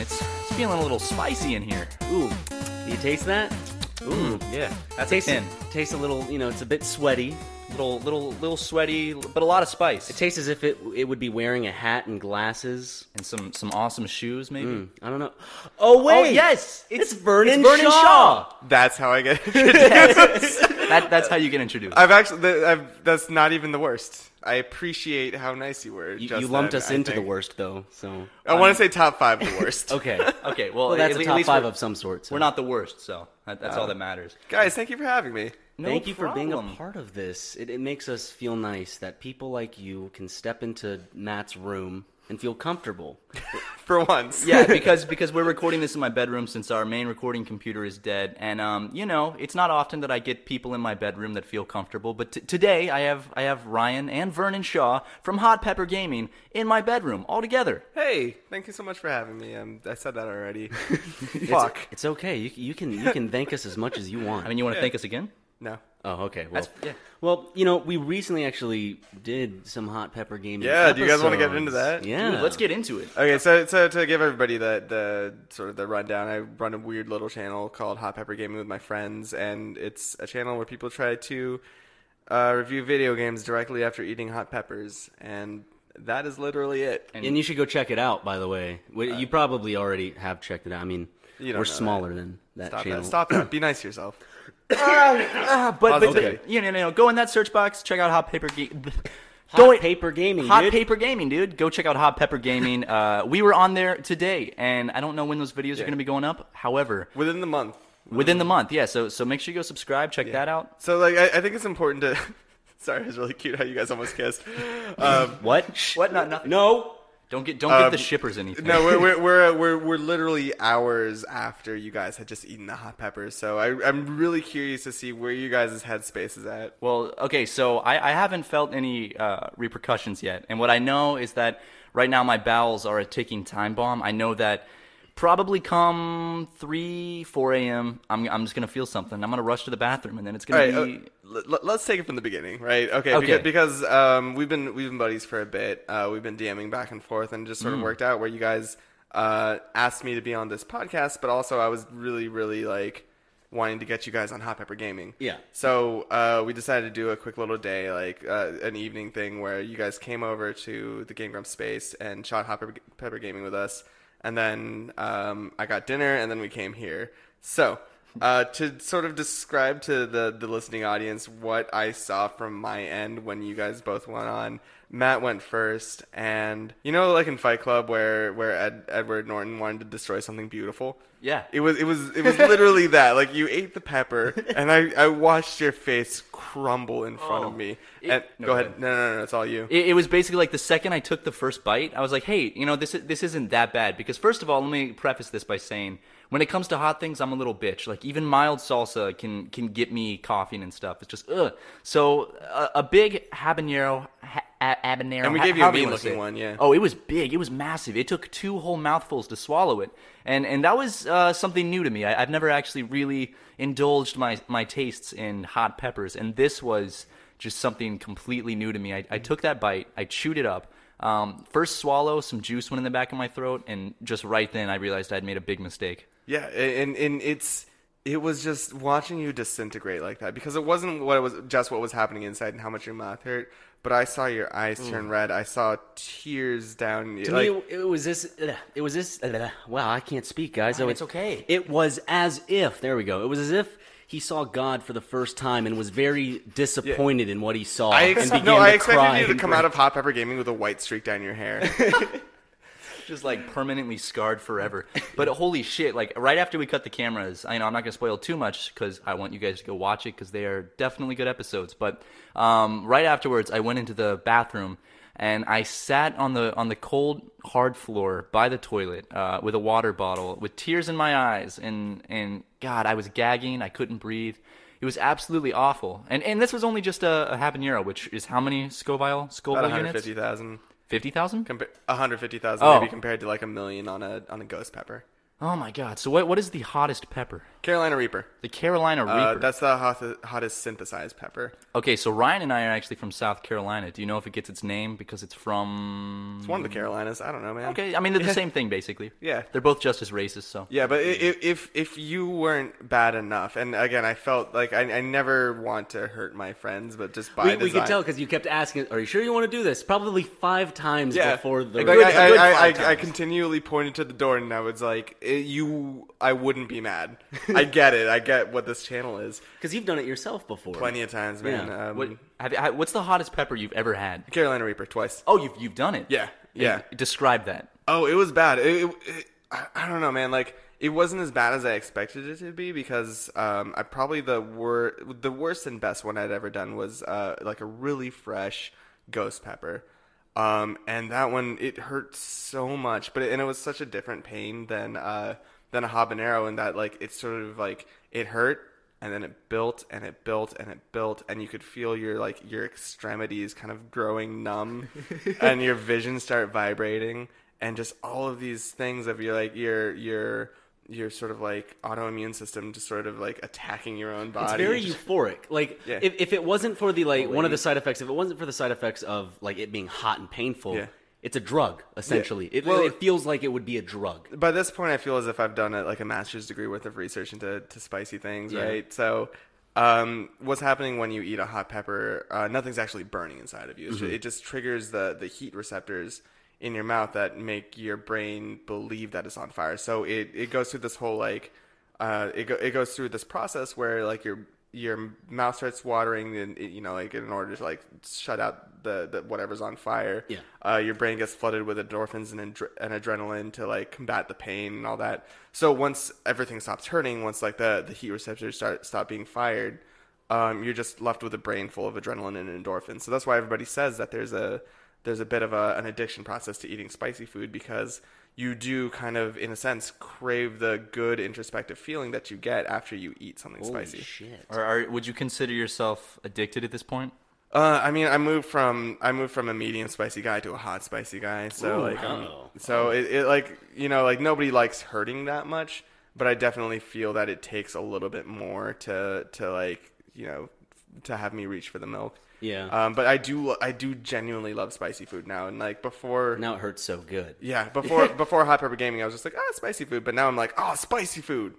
Man, it's, it's feeling a little spicy in here. Ooh, do you taste that? Ooh, Yeah, that's tastes a tin. tastes a little. You know, it's a bit sweaty. Little, little, little sweaty, but a lot of spice. It tastes as if it it would be wearing a hat and glasses. and some some awesome shoes, maybe. Mm, I don't know. Oh wait, Oh yes, it's Vernon, it's Vernon Shaw. Shaw. That's how I get. That, that's how you get introduced. I've actually. I've, that's not even the worst. I appreciate how nice you were. You, just you lumped then, us I into the worst though, so I want to um, say top five the worst. okay. okay, well, Well, that's at, a at top least five of some sort. so. We're not the worst, so that, that's all uh, that matters. Guys, thank you for having me. No Thank you for being a part of this. It, it makes us feel nice that people like you can step into Matt's room and feel comfortable. For once. yeah, because because we're recording this in my bedroom since our main recording computer is dead, and um, you know, it's not often that I get people in my bedroom that feel comfortable. But t- today, I have I have Ryan and Vernon Shaw from Hot Pepper Gaming in my bedroom all together. Hey, thank you so much for having me. Um, I said that already. Fuck. It's okay. You, you can you can thank us as much as you want. I mean, you want to thank us again? No. Oh, okay. Well, That's- yeah. well, you know, we recently actually did some hot pepper gaming. Yeah, do you guys wanna get episodes. into that? Yeah, Dude, let's get into it. Okay, so so to give everybody the the sort of the rundown, I run a weird little channel called Hot Pepper Gaming with my friends, and it's a channel where people try to uh, review video games directly after eating hot peppers, and that is literally it. And you should go check it out. By the way, Well, you probably already have checked it out. I mean, You we're know smaller that. than that Stop channel. that! Stop that! Be nice to yourself. But, but Okay. you know, you know, go in that search box, check out Hot Pepper Gaming. Hot paper gaming, Hot dude. Paper Gaming, dude. Go check out Hot Pepper Gaming. Uh, we were on there today, and I don't know when those videos are going to be going up. However, Within the month. within the month, yeah. So so make sure you go subscribe, check that out. So like, I, I think it's important to. Sorry, it was really cute how you guys almost kissed. Um, What? What? Not nothing. No. Don't get don't Um, give the shippers anything. no, we're, we're we're we're we're literally hours after you guys had just eaten the hot peppers. So I, I'm really curious to see where you guys' headspace is at. Well, okay, so I, I haven't felt any uh, repercussions yet, and what I know is that right now my bowels are a ticking time bomb. I know that probably come three, four a.m. I'm I'm just gonna feel something. I'm gonna rush to the bathroom, and then it's gonna right, be. uh, l- let's take it from the beginning, right? Okay, Okay. Because, because um, we've been we've been buddies for a bit. Uh, we've been DMing back and forth, and just sort of worked out where you guys uh, asked me to be on this podcast, but also I was really really like wanting to get you guys on Hot Pepper Gaming. Yeah. So uh, we decided to do a quick little day, like uh, an evening thing, where you guys came over to the Game Grumps space and shot Hot Pepper, Pepper Gaming with us, and then um, I got dinner, and then we came here. So. Uh, to sort of describe to the, the listening audience what I saw from my end when you guys both went on, Matt went first, and you know, like in Fight Club, where where Ed, Edward Norton wanted to destroy something beautiful. Yeah. It was it was it was literally that. Like you ate the pepper, and I I watched your face crumble in front Oh. of me. It- and no, go go ahead. ahead. No, no, no, it's all you. It, it was basically like the second I took the first bite, I was like, "Hey, you know, this is, this isn't that bad." Because first of all, let me preface this by saying, when it comes to hot things, I'm a little bitch. Like even mild salsa can can get me coughing and stuff. It's just ugh. So a, a big habanero, ha, a- habanero, And we gave you a mean-looking one, yeah. Oh, it was big. It was massive. It took two whole mouthfuls to swallow it, and and that was uh, something new to me. I, I've never actually really indulged my my tastes in hot peppers, and this was just something completely new to me. I, I took that bite, I chewed it up. Um, first swallow, some juice went in the back of my throat, and just right then I realized I'd made a big mistake. Yeah, and and it's it was just watching you disintegrate like that because it wasn't what it was just what was happening inside and how much your mouth hurt. But I saw your eyes turn red. I saw tears down. To like, me, it was this. uh, It was this. uh, wow, I can't speak, guys. So it's okay. It was as if. There we go. It was as if he saw God for the first time and was very disappointed in what he saw. I and ex- began no, to I cry expected you to come break. out of Hot Pepper Gaming with a white streak down your hair. just like permanently scarred forever. But holy shit! Like right after we cut the cameras, I know I'm not gonna spoil too much because I want you guys to go watch it because they are definitely good episodes. But um, right afterwards, I went into the bathroom and I sat on the on the cold hard floor by the toilet uh, with a water bottle with tears in my eyes and and God, I was gagging. I couldn't breathe. It was absolutely awful. And and this was only just a, a habanero, which is how many Scoville Scoville About units? 150,000. Fifty thousand. Compa- 150,000 Oh. maybe compared to like a million on a on a ghost pepper. Oh my God! So what what is the hottest pepper? Carolina Reaper. The Carolina Reaper. Uh, that's the hot, hottest synthesized pepper. Okay, so Ryan and I are actually from South Carolina. Do you know if it gets its name because it's from? It's one of the Carolinas. I don't know, man. Okay, I mean they're the same thing basically. Yeah. they're both just as racist. So Yeah, but i- i- if if you weren't bad enough, and again, I felt like I, I never want to hurt my friends, but just by We, we could tell because you kept asking, "Are you sure you want to do this?" Probably five times yeah. before the. like, good- I, a I, I, I, I continually pointed to the door, and I was like, eh, "You, I wouldn't be mad. I get it. I get what this channel is. Because you've done it yourself before. Plenty of times, man. Yeah. Um, what, have, you- what's the hottest pepper you've ever had? Carolina Reaper twice. Oh, you've you've done it. Yeah, yeah. And Describe that. Oh, it was bad. It, it, it- I, I don't know, man. Like it wasn't as bad as I expected it to be because um, I probably the wor- the worst and best one I'd ever done was uh, like a really fresh ghost pepper. Um, and that one it hurt so much, but it, and it was such a different pain than uh, than a habanero in that like it's sort of like it hurt and then it built and it built and it built and you could feel your like your extremities kind of growing numb and your vision start vibrating and just all of these things of your like your your your sort of like autoimmune system just sort of like attacking your own body. It's very euphoric. Like Yeah. if, if it wasn't for the like one of the side effects, if it wasn't for the side effects of like it being hot and painful, Yeah. It's a drug essentially. It, Well- it feels like it would be a drug. by this point, I feel as if I've done a, like a master's degree worth of research into to spicy things, Yeah. right? So, um, what's happening when you eat a hot pepper? Uh, nothing's actually burning inside of you. Ju- It just triggers the the heat receptors in your mouth that make your brain believe that it's on fire. So it it goes through this whole like uh, it go, it goes through this process where like your your mouth starts watering and you know like in order to like shut out the, the whatever's on fire Yeah. uh, your brain gets flooded with endorphins and, adre- and adrenaline to like combat the pain and all that. So once everything stops hurting, once like the, the heat receptors start stop being fired, um, you're just left with a brain full of adrenaline and endorphins. So that's why everybody says that there's a there's a bit of a, an addiction process to eating spicy food because you do kind of in a sense crave the good introspective feeling that you get after you eat something Holy spicy. shit! Or are, would you consider yourself addicted at this point? Uh, I mean, I moved from I moved from a medium spicy guy to a hot spicy guy. So Ooh, like, um, so it, it like you know like nobody likes hurting that much, but I definitely feel that it takes a little bit more to to like you know to have me reach for the milk. Yeah. Um, but I do I do genuinely love spicy food now, and like before. Now it hurts so good. Yeah, before before hot pepper gaming, I was just like, ah, spicy food. But now I'm like, oh, spicy food.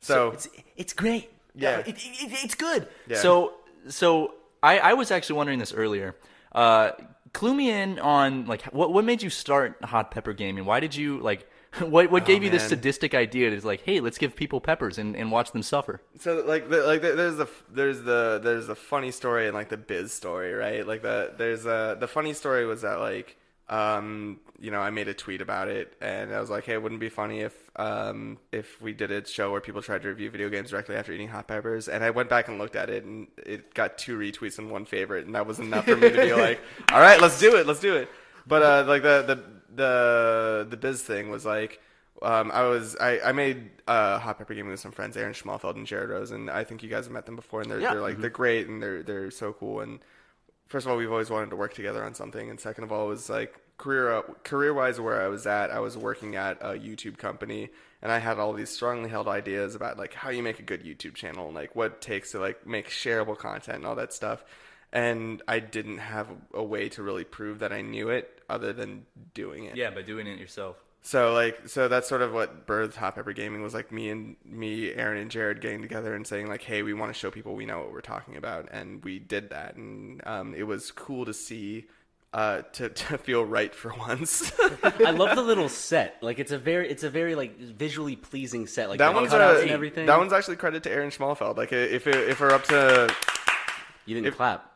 So, it's it's great. Yeah. it, it, it's good. Yeah. So so I I was actually wondering this earlier. Uh, clue me in on like what what made you start hot pepper gaming? Why did you like? What what gave you this sadistic idea to like, hey, let's give people peppers and, and watch them suffer? So like the, like the, there's the there's the there's the funny story and like the biz story, right? Like the there's a the funny story was that like um, you know, I made a tweet about it, and I was like, "Hey, wouldn't it be funny if um, if we did a show where people tried to review video games directly after eating hot peppers?" And I went back and looked at it, and it got two retweets and one favorite, and that was enough for me to be like, "All right, let's do it, let's do it." But uh, like the the the the biz thing was like. Um, I was I, I made uh, hot pepper gaming with some friends, Erin Schmalfeld and Jared Rose, and I think you guys have met them before, and they're Yeah. they're like they're great and they're they're so cool. And first of all, we've always wanted to work together on something, and second of all, it was like career career wise where I was at. I was working at a YouTube company, and I had all these strongly held ideas about like how you make a good YouTube channel, and like what it takes to like make shareable content and all that stuff. And I didn't have a way to really prove that I knew it other than doing it. Yeah, by doing it yourself. So like so that's sort of what birthed Hot Pepper Gaming was like me and me, Erin and Jared getting together and saying like, hey, we want to show people we know what we're talking about, and we did that, and um, it was cool to see, uh, to to feel right for once. I love the little set. Like it's a very, it's a very like visually pleasing set. Like that one's cutouts uh, and everything. that one's actually credit to Erin Schmalfeld. Like if it, if we're up to, you didn't clap,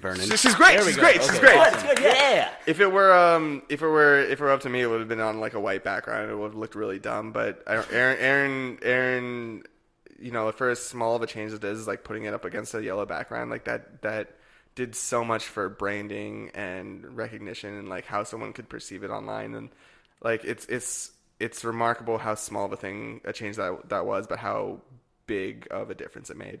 Vernon. She's- she's great, There we she's go. great, she's Okay. great. Awesome. Yeah. if it were um if it were if it were up to me, it would have been on like a white background. It would have looked really dumb. But I don't- Erin Erin Erin, you know, for as small of a change as it is, like putting it up against a yellow background, like that that did so much for branding and recognition and like how someone could perceive it online and like it's it's it's remarkable how small of a thing a change that that was, but how big of a difference it made.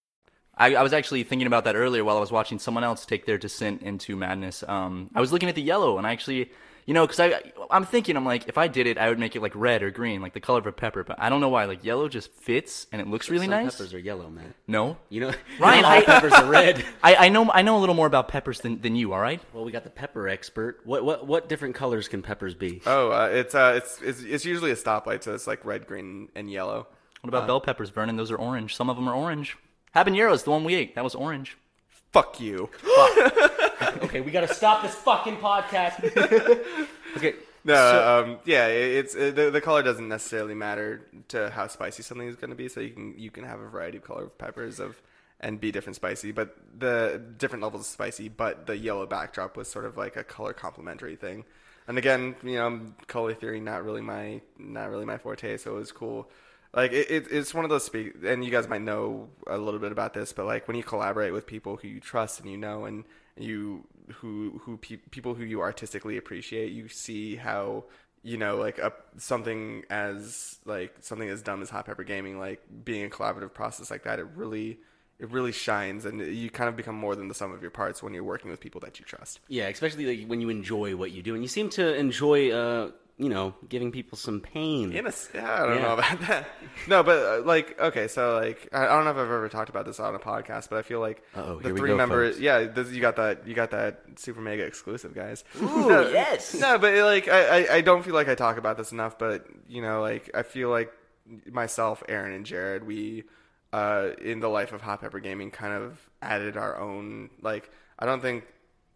I, I was actually thinking about that earlier while I was watching someone else take their descent into madness. Um, I was looking at the yellow, and I actually, you know, because I, I'm thinking, I'm like, if I did it, I would make it like red or green, like the color of a pepper. But I don't know why, like yellow just fits and it looks really Some nice. peppers are yellow, man. No, You know, Ryan, all I- peppers are red. I, I know, I know a little more about peppers than, than you. All right. Well, we got the pepper expert. What what what different colors can peppers be? Oh, uh, it's uh, it's it's it's usually a stoplight, so it's like red, green, and yellow. What about bell peppers, Vernon? Those are orange. Some of them are orange. Habaneros, the one we ate, that was orange. Fuck you. Okay, we got to stop this fucking podcast. okay. No, um, yeah, it's it, the, the color doesn't necessarily matter to how spicy something is going to be. So you can you can have a variety of color of peppers of and be different spicy, but the different levels of spicy. But the yellow backdrop was sort of like a color complementary thing. And again, you know, color theory not really my not really my forte, so it was cool. Like it, it, it's one of those speak, and you guys might know a little bit about this, but like when you collaborate with people who you trust and you know, and you who who pe- people who you artistically appreciate, you see how you know, like a something as like something as dumb as hot pepper gaming, like being a collaborative process like that, it really it really shines, and you kind of become more than the sum of your parts when you're working with people that you trust. Yeah, especially like when you enjoy what you do, and you seem to enjoy, uh, you know, giving people some pain. In a I don't Yeah. know about that. No, but uh, like, okay, so like, I, I don't know if I've ever talked about this on a podcast, but I feel like Uh-oh, the three go, members, folks. yeah, this, you got that, you got that super mega exclusive, guys. Ooh, no, yes. No, but like, I, I, I don't feel like I talk about this enough, but you know, like, I feel like myself, Erin, and Jared, we, uh, in the life of Hot Pepper Gaming, kind of added our own. Like, I don't think,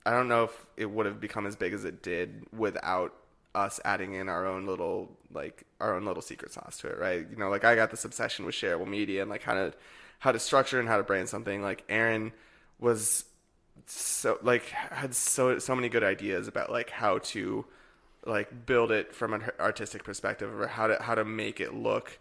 I don't know if it would have become as big as it did without us adding in our own little like our own little secret sauce to it, right? You know, like I got this obsession with shareable media and like how to how to structure and how to brand something. Like Erin was so like had so so many good ideas about like how to like build it from an artistic perspective or how to how to make it look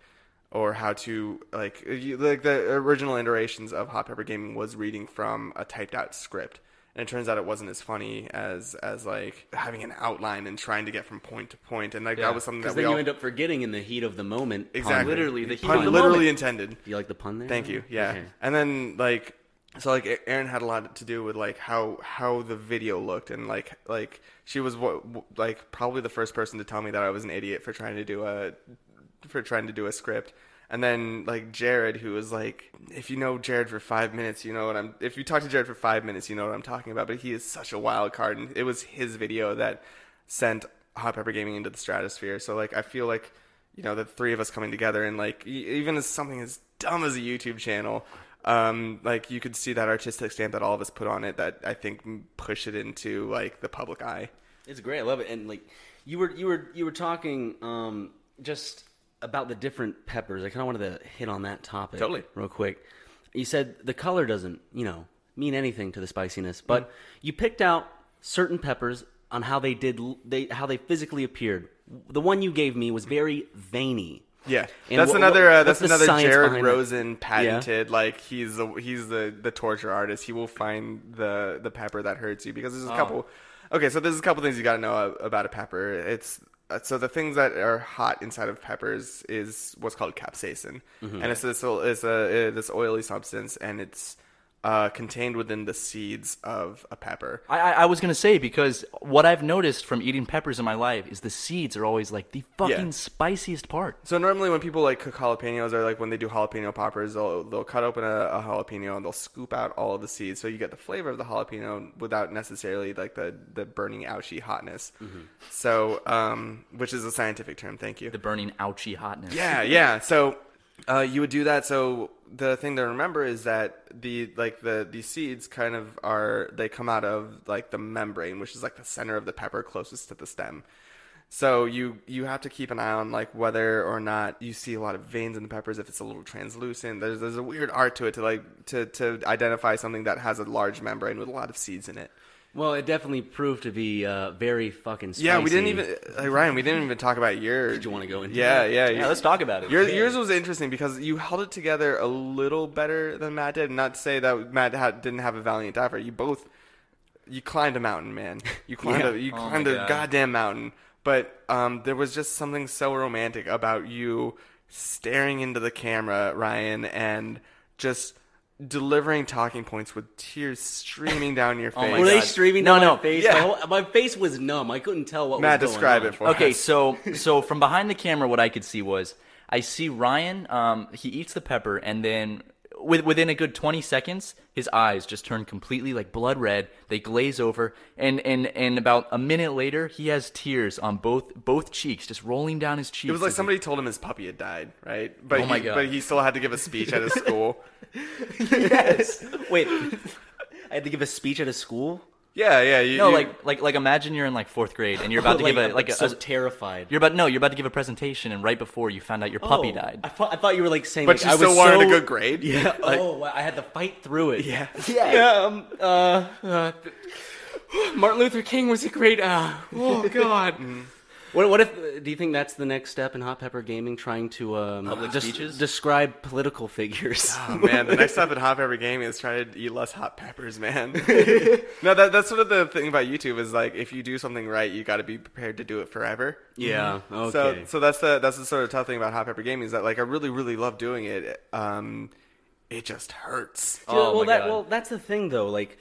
or how to like you, like the original iterations of hot pepper gaming was reading from a typed out script and it turns out it wasn't as funny as as like having an outline and trying to get from point to point and like Yeah. that was something that we then all you end up forgetting in the heat of the moment. pun. exactly Literally, the heat pun of the literally moment. intended you like the pun there? Thank you. Yeah. Okay. And then like so like Erin had a lot to do with like how how the video looked and like like she was what like probably the first person to tell me that I was an idiot for trying to do a for trying to do a script. And then like Jared who was like if you know Jared for 5 minutes, you know what I'm if you talk to Jared for 5 minutes, you know what I'm talking about, but he is such a wild card and it was his video that sent Hot Pepper Gaming into the stratosphere. So like I feel like you know the three of us coming together and like even as something as dumb as a YouTube channel, um, like you could see that artistic stamp that all of us put on it that I think push it into like the public eye. It's great. I love it. And like you were you were you were talking um, just about the different peppers. I kind of wanted to hit on that topic Totally. real quick. You said the color doesn't you know mean anything to the spiciness, but you picked out certain peppers on how they did they how they physically appeared. The one you gave me was very veiny. Yeah, And that's wha- another. Uh, that's another Jared? Rosen patented. Like he's the he's the the torture artist. He will find the the pepper that hurts you because there's a couple. Okay, so there's a couple things you got to know about a pepper. It's uh, so the things that are hot inside of peppers is what's called capsaicin, and it's this it's a uh, this oily substance, and it's uh, contained within the seeds of a pepper. I, I, I was gonna say because what I've noticed from eating peppers in my life is the seeds are always like the fucking Yeah. spiciest part. So normally when people like cook jalapenos or like when they do jalapeno poppers, they'll they'll cut open a, a jalapeno and they'll scoop out all of the seeds, so you get the flavor of the jalapeno without necessarily like the the burning ouchy hotness. So, um, which is a scientific term. Thank you. The burning ouchy hotness. Yeah, yeah. So uh, you would do that. So the thing to remember is that the like the the seeds kind of are they come out of like the membrane, which is like the center of the pepper closest to the stem. So you you have to keep an eye on like whether or not you see a lot of veins in the peppers. If it's a little translucent, there's there's a weird art to it to like to to identify something that has a large membrane with a lot of seeds in it. Well, it definitely proved to be uh, very fucking spicy. Yeah, we didn't even like, Ryan. We didn't even talk about yours. Did you wanna go into Yeah, that? yeah, Yeah, let's talk about it. Your, yours was interesting because you held it together a little better than Matt did. Not to say that Matt had, didn't have a valiant effort. You both, you climbed a mountain, man. You climbed Yeah. a you Oh climbed a God. goddamn mountain. But um, there was just something so romantic about you staring into the camera, Ryan, and just delivering talking points with tears streaming down your face. Oh my Were they streaming No, down no. my face? Yeah. My, whole, my face was numb. I couldn't tell what Matt, was going describe on. it for Okay, us. so so from behind the camera, what I could see was I see Ryan. Um, he eats the pepper, and then with, within a good twenty seconds, his eyes just turn completely like blood red. They glaze over, and and and about a minute later, he has tears on both both cheeks, just rolling down his cheeks. It was like as he- somebody told him his puppy had died, right? But Oh my he, God. But he still had to give a speech at his school. yes. Wait, I had to give a speech at a school. Yeah, yeah. You, No, you- like like like imagine you're in like fourth grade and you're about to like, give a I'm, like a, so a- terrified. you're about no you're about to give a presentation and right before you found out your puppy Oh, died. I thought, I thought you were like saying, but like, you I still was wanted so, a good grade. Yeah. Like- oh, I had to fight through it. yeah. Yeah. Um. Uh. uh Martin Luther King was a great. Uh. Oh God. What, what if? Do you think that's the next step in Hot Pepper Gaming, trying to um, Public des- speeches? describe political figures? Oh man, the next step in hot pepper gaming is try to eat less hot peppers, man. no, that, that's sort of the thing about YouTube is like if you do something right, you got to be prepared to do it forever. yeah. Okay. So, so that's the that's the sort of tough thing about hot pepper gaming is that like I really really love doing it. Um, it just hurts. Yeah, well, Oh my that, God. well, that's the thing, though. Like,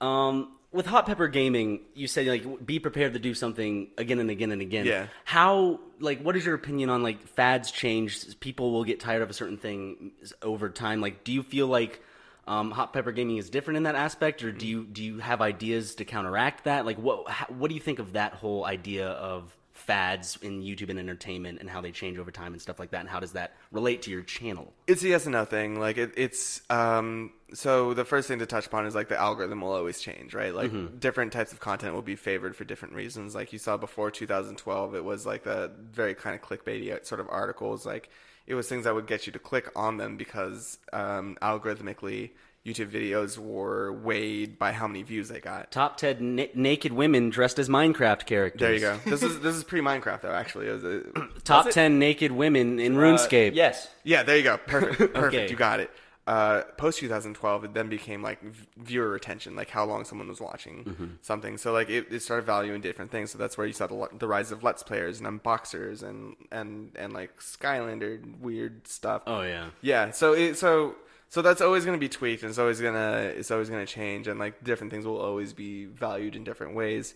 um, with Hot Pepper Gaming, you said like be prepared to do something again and again and again. Yeah. How, like, what is your opinion on like fads change? People will get tired of a certain thing over time. Like, do you feel like um, Hot Pepper Gaming is different in that aspect, or do you do you have ideas to counteract that? Like, what how, what do you think of that whole idea of fads in YouTube and entertainment and how they change over time and stuff like that? And how does that relate to your channel? It's a yes and no thing. Like it, it's um. So the first thing to touch upon is like the algorithm will always change, right? Like different types of content will be favored for different reasons. Like you saw before 2012, it was like the very kind of clickbaity sort of articles. Like it was things that would get you to click on them because um, algorithmically YouTube videos were weighed by how many views they got. Top ten na- naked women dressed as Minecraft characters. There you go. This is this is pre Minecraft though. Actually, it was a, Top ten naked women in Uh, RuneScape. yes. Yeah, there you go. Perfect. Perfect. Okay. You got it. Uh, Post 2012, it then became like v- viewer retention, like how long someone was watching Mm-hmm. something. So like it, it started valuing different things. So that's where you saw the, the rise of Let's Players and unboxers and and and like Skylander weird stuff. Oh yeah. Yeah. So it so so that's always going to be tweaked and it's always gonna it's always gonna change and like different things will always be valued in different ways.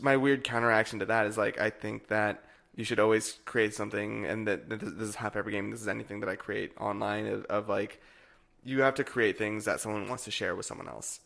My weird counteraction to that is like I think that you should always create something and that, that this is hot every game. This is anything that I create online of, of like you have to create things that someone wants to share with someone else.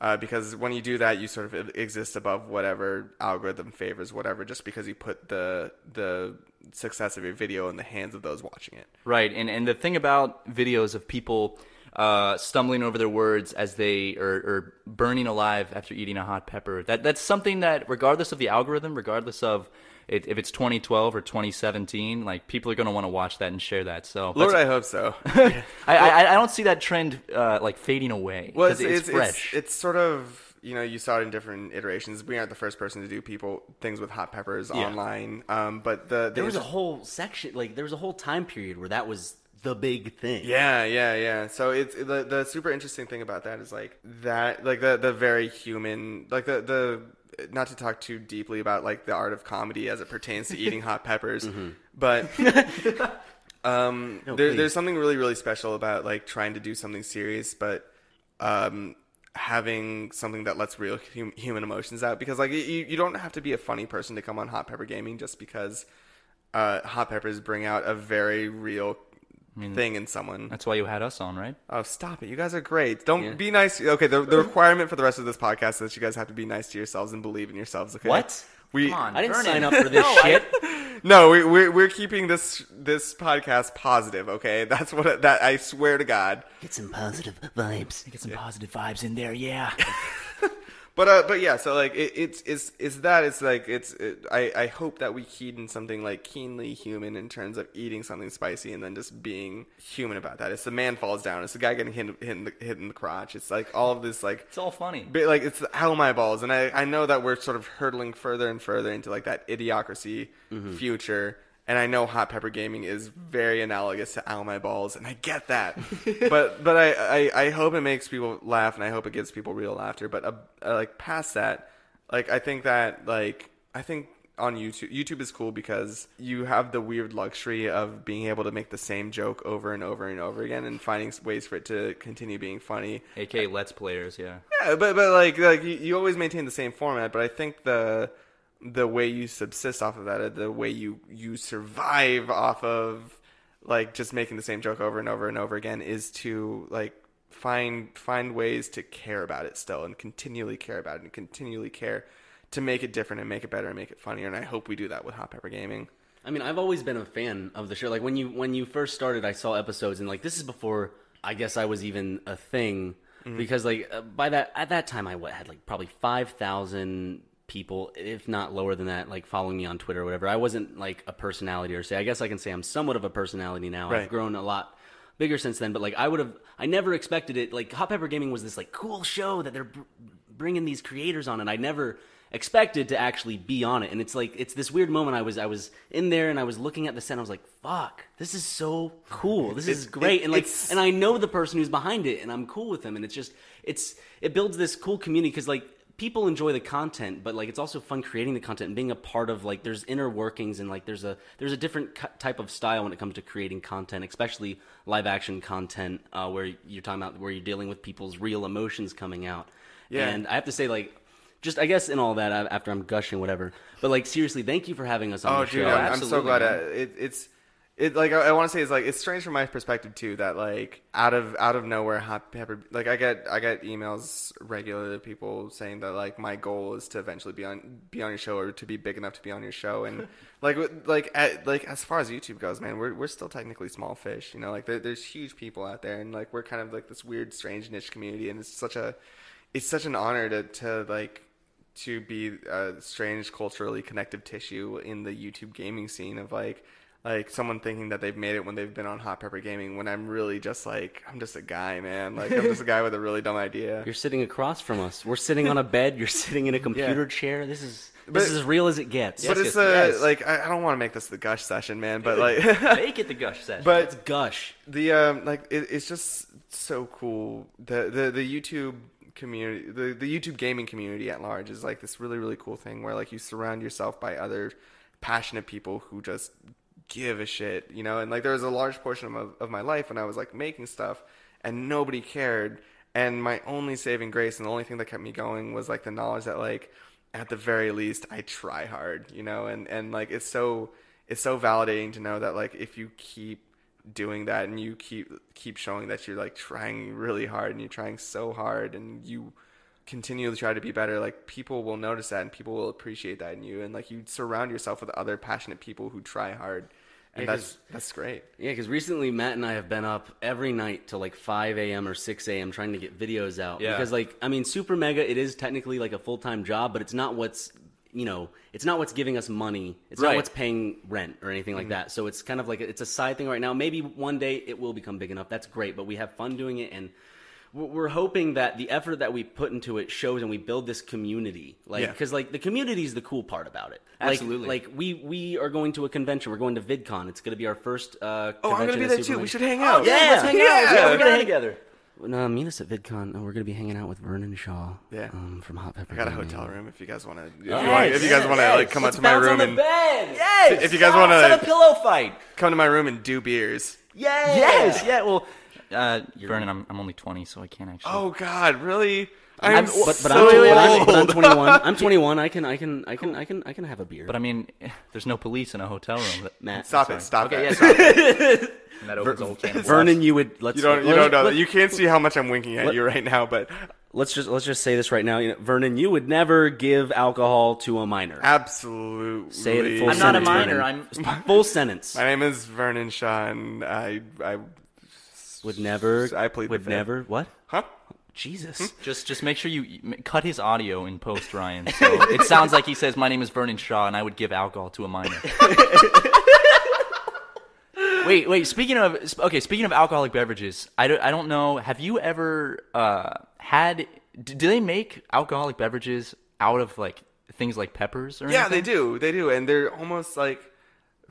Uh, because when you do that, you sort of exist above whatever algorithm favors whatever, just because you put the the success of your video in the hands of those watching it. Right, and and the thing about videos of people uh, stumbling over their words as they are, burning alive after eating a hot pepper, that that's something that regardless of the algorithm, regardless of it, if it's 2012 or 2017, like people are going to want to watch that and share that. So Lord, I hope so. I, I I don't see that trend uh, like fading away. well, it's, it's, it's, fresh. It's, it's sort of you know you saw it in different iterations. We aren't the first person to do people things with hot peppers online, um, but the, the There was a whole section, like there was a whole time period where that was the big thing. Yeah, yeah, yeah. So it's the the super interesting thing about that is like that like the the very human like the the not to talk too deeply about like the art of comedy as it pertains to eating hot peppers, but um there, there's something really really special about like trying to do something serious but um having something that lets real hum- human emotions out because like you you don't have to be a funny person to come on hot pepper gaming just because uh hot peppers bring out a very real thing in someone That's why you had us on, right? Oh, stop it. You guys are great. Don't be nice. Okay, the, the requirement for the rest of this podcast is that you guys have to be nice to yourselves and believe in yourselves, okay? What? We, Come on. I didn't Vernon. sign up for this shit. No, we, we're, we're keeping this this podcast positive, okay? That's what, that I swear to God. Get some positive vibes. Get some positive vibes in there, yeah. But uh, but yeah, so like it, it's it's it's that it's like it's it, I I hope that we keyed in something like keenly human in terms of eating something spicy and then just being human about that. It's the man falls down. It's the guy getting hit hit in the, hit in the crotch. It's like all of this like It's all funny. But like it's ow my balls, and I I know that we're sort of hurtling further and further into like that idiocracy future, and I know hot pepper gaming is very analogous to ow my balls, and I get that, but but I, I I hope it makes people laugh, and I hope it gives people real laughter. But uh, uh, like past that, like I think that like I think on YouTube. YouTube is cool because you have the weird luxury of being able to make the same joke over and over and over again and finding ways for it to continue being funny. AK Let's Players, yeah. Yeah, but but like like you, you always maintain the same format, but I think the the way you subsist off of that, the way you you survive off of like just making the same joke over and over and over again is to like find find ways to care about it still and continually care about it and continually care to make it different and make it better and make it funnier and I hope we do that with Hot Pepper Gaming. I mean, I've always been a fan of the show. Like when you when you first started, I saw episodes, and like this is before I guess I was even a thing because like uh, by that at that time I what, had like probably five thousand people, if not lower than that, like following me on Twitter or whatever. I wasn't like a personality or say. I guess I can say I'm somewhat of a personality now. Right. I've grown a lot bigger since then, but like I would have, I never expected it. Like Hot Pepper Gaming was this like cool show that they're br- bringing these creators on, and I never expected to actually be on it. And it's like it's this weird moment. I was I was in there and I was looking at the set. and I was like, "Fuck, this is so cool. This is great." it- and like, and I know the person who's behind it, and I'm cool with them. And it's just it's it builds this cool community because like people enjoy the content but like it's also fun creating the content and being a part of like there's inner workings and like there's a there's a different cu- type of style when it comes to creating content especially live action content uh, where you're talking about where you're dealing with people's real emotions coming out Yeah. and i have to say like just i guess in all that uh, after i'm gushing whatever but like seriously thank you for having us on Oh, the dude, show I'm, I'm so glad. I, it, it's it like I, I want to say it's like it's strange from my perspective too that like out of out of nowhere, pepper. Like I get I get emails regularly of people saying that like my goal is to eventually be on be on your show or to be big enough to be on your show and like like at, like as far as YouTube goes, man, we're we're still technically small fish. You know, like there, there's huge people out there and like we're kind of like this weird, strange niche community, and it's such a it's such an honor to to like to be a strange culturally connective tissue in the YouTube gaming scene of like like someone thinking that they've made it when they've been on Hot Pepper Gaming when I'm really just like I'm just a guy, man. Like I'm just a guy with a really dumb idea. you're sitting across from us we're sitting on a bed you're sitting in a computer chair this is But- this is as real as it gets but Yes, it's yes, uh, yes. like I, I don't want to make this the gush session, man. But like, Make it the gush session. but it's gush the um like it, it's just so cool the the the youtube community the, the youtube gaming community at large is like this really really cool thing where like you surround yourself by other passionate people who just give a shit you know? And like there was a large portion of my, of my life when i was like making stuff and nobody cared. And my only saving grace and the only thing that kept me going was like the knowledge that like at the very least i try hard you know? And and like it's so it's so validating to know that like if you keep doing that and you keep keep showing that you're like trying really hard and you're trying so hard and you continually try to be better like people will notice that and people will appreciate that in you and like you surround yourself with other passionate people who try hard and Yeah, that's that's great Yeah, because recently Matt and I have been up every night till like 5 a.m. or 6 a.m. trying to get videos out. Yeah. Because, like, I mean, Super Mega, it is technically like a full time job, but it's not what's, you know, it's not what's giving us money. It's Right. not what's paying rent or anything like mm-hmm. that. So it's kind of like, it's a side thing right now. Maybe one day it will become big enough. That's great, but we have fun doing it and. We're- hoping that the effort that we put into it shows, and we build this community. Like, Yeah. because like the community is the cool part about it. Absolutely. Like, we we are going to a convention. We're going to VidCon. It's going to be our first. Uh, oh i'm gonna be there too we should hang out Yeah, let's hang out. Yeah. Yeah, we're gonna hang together. No, meet us at VidCon. and we're gonna be hanging out with Vernon Shaw. Yeah. um, from Hot Pepper. i got a hotel room if you guys want to if, Yes, you if you guys want to yes. like come Let's up to my room and bed. Yes. if you guys wanna- set a pillow fight. come to my room and do beers Yes. yes, yeah. Well, uh, Vernon, I'm I'm only 20, so I can't actually. oh god really I'm, i'm but, but, so I'm, but, I'm, but I'm old. 21. I'm 21. I can I can I can I can I can have a beer. But I mean, there's no police in a hotel room. That, Matt, stop it stop okay, it yeah, stop it. And that opens a whole can Vernon, you would let's you don't you let's- don't know let- that you can't see how much i'm winking at Let- you right now but Let's just let's just say this right now. You know, Vernon, you would never give alcohol to a minor. absolutely Say it full I'm not a minor. Vernon. I'm full sentence. My name is Vernon Shaw, and I, I, Would never. I plead the Would fifth. never. What? huh? Jesus. just just make sure you you cut his audio in post, Ryan. So it sounds like he says, "My name is Vernon Shaw, and I would give alcohol to a minor." wait, wait. Speaking of okay, speaking of alcoholic beverages, I don't I don't know. Have you ever uh, had? Do do they make alcoholic beverages out of like things like peppers or Yeah, anything? they do, they do, and they're almost like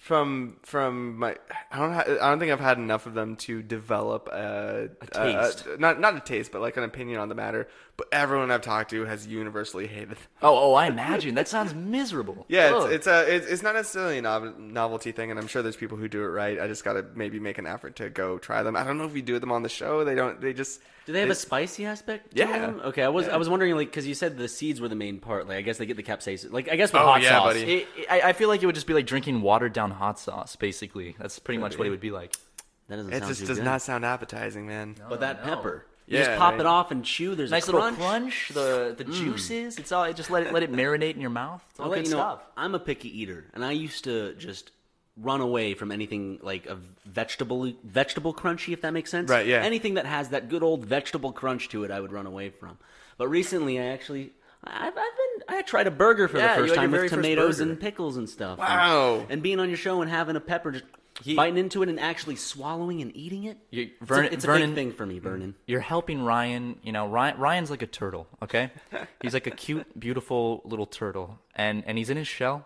from from my. I don't. Ha- I don't think I've had enough of them to develop a, A taste. not not a taste, but like an opinion on the matter. But everyone I've talked to has universally hated. them. Oh, oh, I imagine that sounds miserable. Yeah, it's, it's a it's, it's not necessarily a nov- novelty thing, and I'm sure there's people who do it right. I just gotta maybe make an effort to go try them. I don't know if we do them on the show. They don't. They just. Do they have a spicy aspect? To Yeah. them? Okay, I was I was wondering like because you said the seeds were the main part. Like I guess they get the capsaicin. Like I guess with Oh, hot yeah, sauce. buddy. It, it- I, I feel like it would just be like drinking watered down hot sauce. Basically, that's pretty much what it would be like. That doesn't It sound just too does good. not sound appetizing, man. But that pepper, you Yeah, just pop right. it off and chew. There's nice a little crunch. crunch. The the mm. juices. It's all. Just let it let it marinate in your mouth. It's all I'll let good you know, stuff. I'm a picky eater, and I used to just run away from anything like a vegetable vegetable crunchy, if that makes sense. Right, yeah. Anything that has that good old vegetable crunch to it, I would run away from. But recently, I actually. I've, I've been. I tried a burger for Yeah, the first time with tomatoes and pickles and stuff. Wow. And, and being on your show and having a pepper just He- biting into it and actually swallowing and eating it. You- It's a- Vernon- it's a, Vernon- big thing for me, Vernon. You're helping Ryan. You know, Ryan, Ryan's like a turtle. Okay, he's like a cute, beautiful little turtle, and and he's in his shell,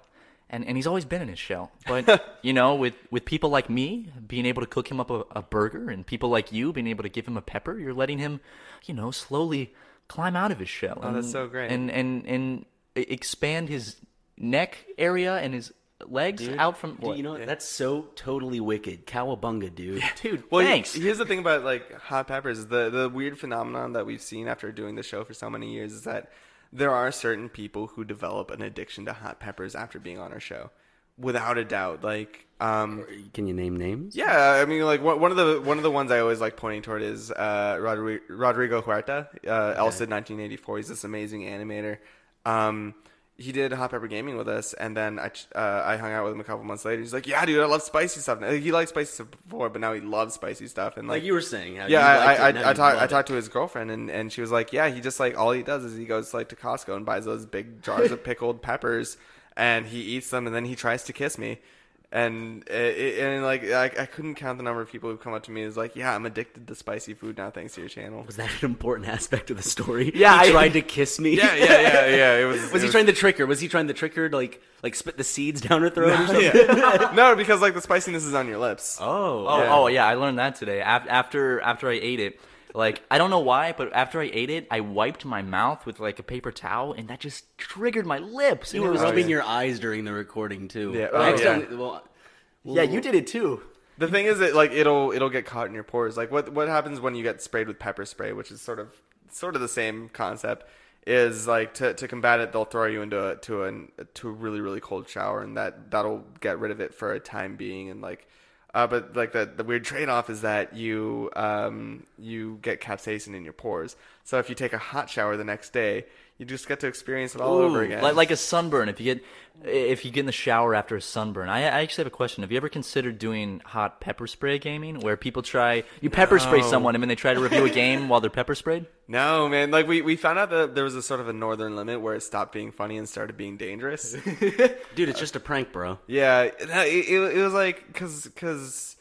and and he's always been in his shell. But you know, with with people like me being able to cook him up a, a burger, and people like you being able to give him a pepper, you're letting him, you know, slowly climb out of his shell. Oh, that's and- so great. And and and expand his neck area and his legs out from. Dude, you know that's so totally wicked. Cowabunga, dude. dude. Well, thanks. Here's the thing about like hot peppers. The the weird phenomenon that we've seen after doing the show for so many years is that there are certain people who develop an addiction to hot peppers after being on our show, without a doubt. Like, um, Can you name names? yeah, I mean, like one of the one of the ones I always like pointing toward is uh, Rodrigo, Rodrigo Huerta, uh, Elsid 1984. He's this amazing animator. Um, he did Hot Pepper Gaming with us, and then I uh, I hung out with him a couple months later. He's like, "Yeah, dude, I love spicy stuff." now." He liked spicy stuff before, but now he loves spicy stuff. And like, Like you were saying. How yeah, you I I, I, I talked I talked to his girlfriend, and, and she was like, "Yeah, he just like all he does is he goes like to Costco and buys those big jars of pickled peppers, and he eats them, and then he tries to kiss me." And uh, it, and like I, I couldn't count the number of people who come up to me and is like, yeah, I'm addicted to spicy food now thanks to your channel. Was that an important aspect of the story? Yeah, he I- tried to kiss me. Yeah, yeah, yeah, yeah. It was. Was it he trying to trick her? Was he trying to trick her to like like spit the seeds down her throat or something? Yeah. no, because like the spiciness is on your lips. Oh, Oh, Yeah. oh yeah, I learned that today. Af- After after I ate it, like I don't know why, but after I ate it, I wiped my mouth with like a paper towel, and that just triggered my lips. You And were it was rubbing yeah. your eyes during the recording too. Yeah. I Oh, accidentally- well, yeah, you did it too. The thing is that like it'll it'll get caught in your pores. Like what what happens when you get sprayed with pepper spray, which is sort of sort of the same concept, is like to, to combat it, they'll throw you into a to an to a really really cold shower, and that that'll get rid of it for a time being, and like. Uh, but like the the weird trade off is that you um you get capsaicin in your pores. So if you take a hot shower the next day, you just get to experience it all over again. Like like a sunburn. If you get if you get in the shower after a sunburn, I, I actually have a question. Have you ever considered doing hot pepper spray gaming, where people try you pepper spray someone and then they try to review a game while they're pepper sprayed? No, man. Like we, we found out that there was a sort of a northern limit where it stopped being funny and started being dangerous. dude, it's just a prank, bro. yeah, it, it, it was like because because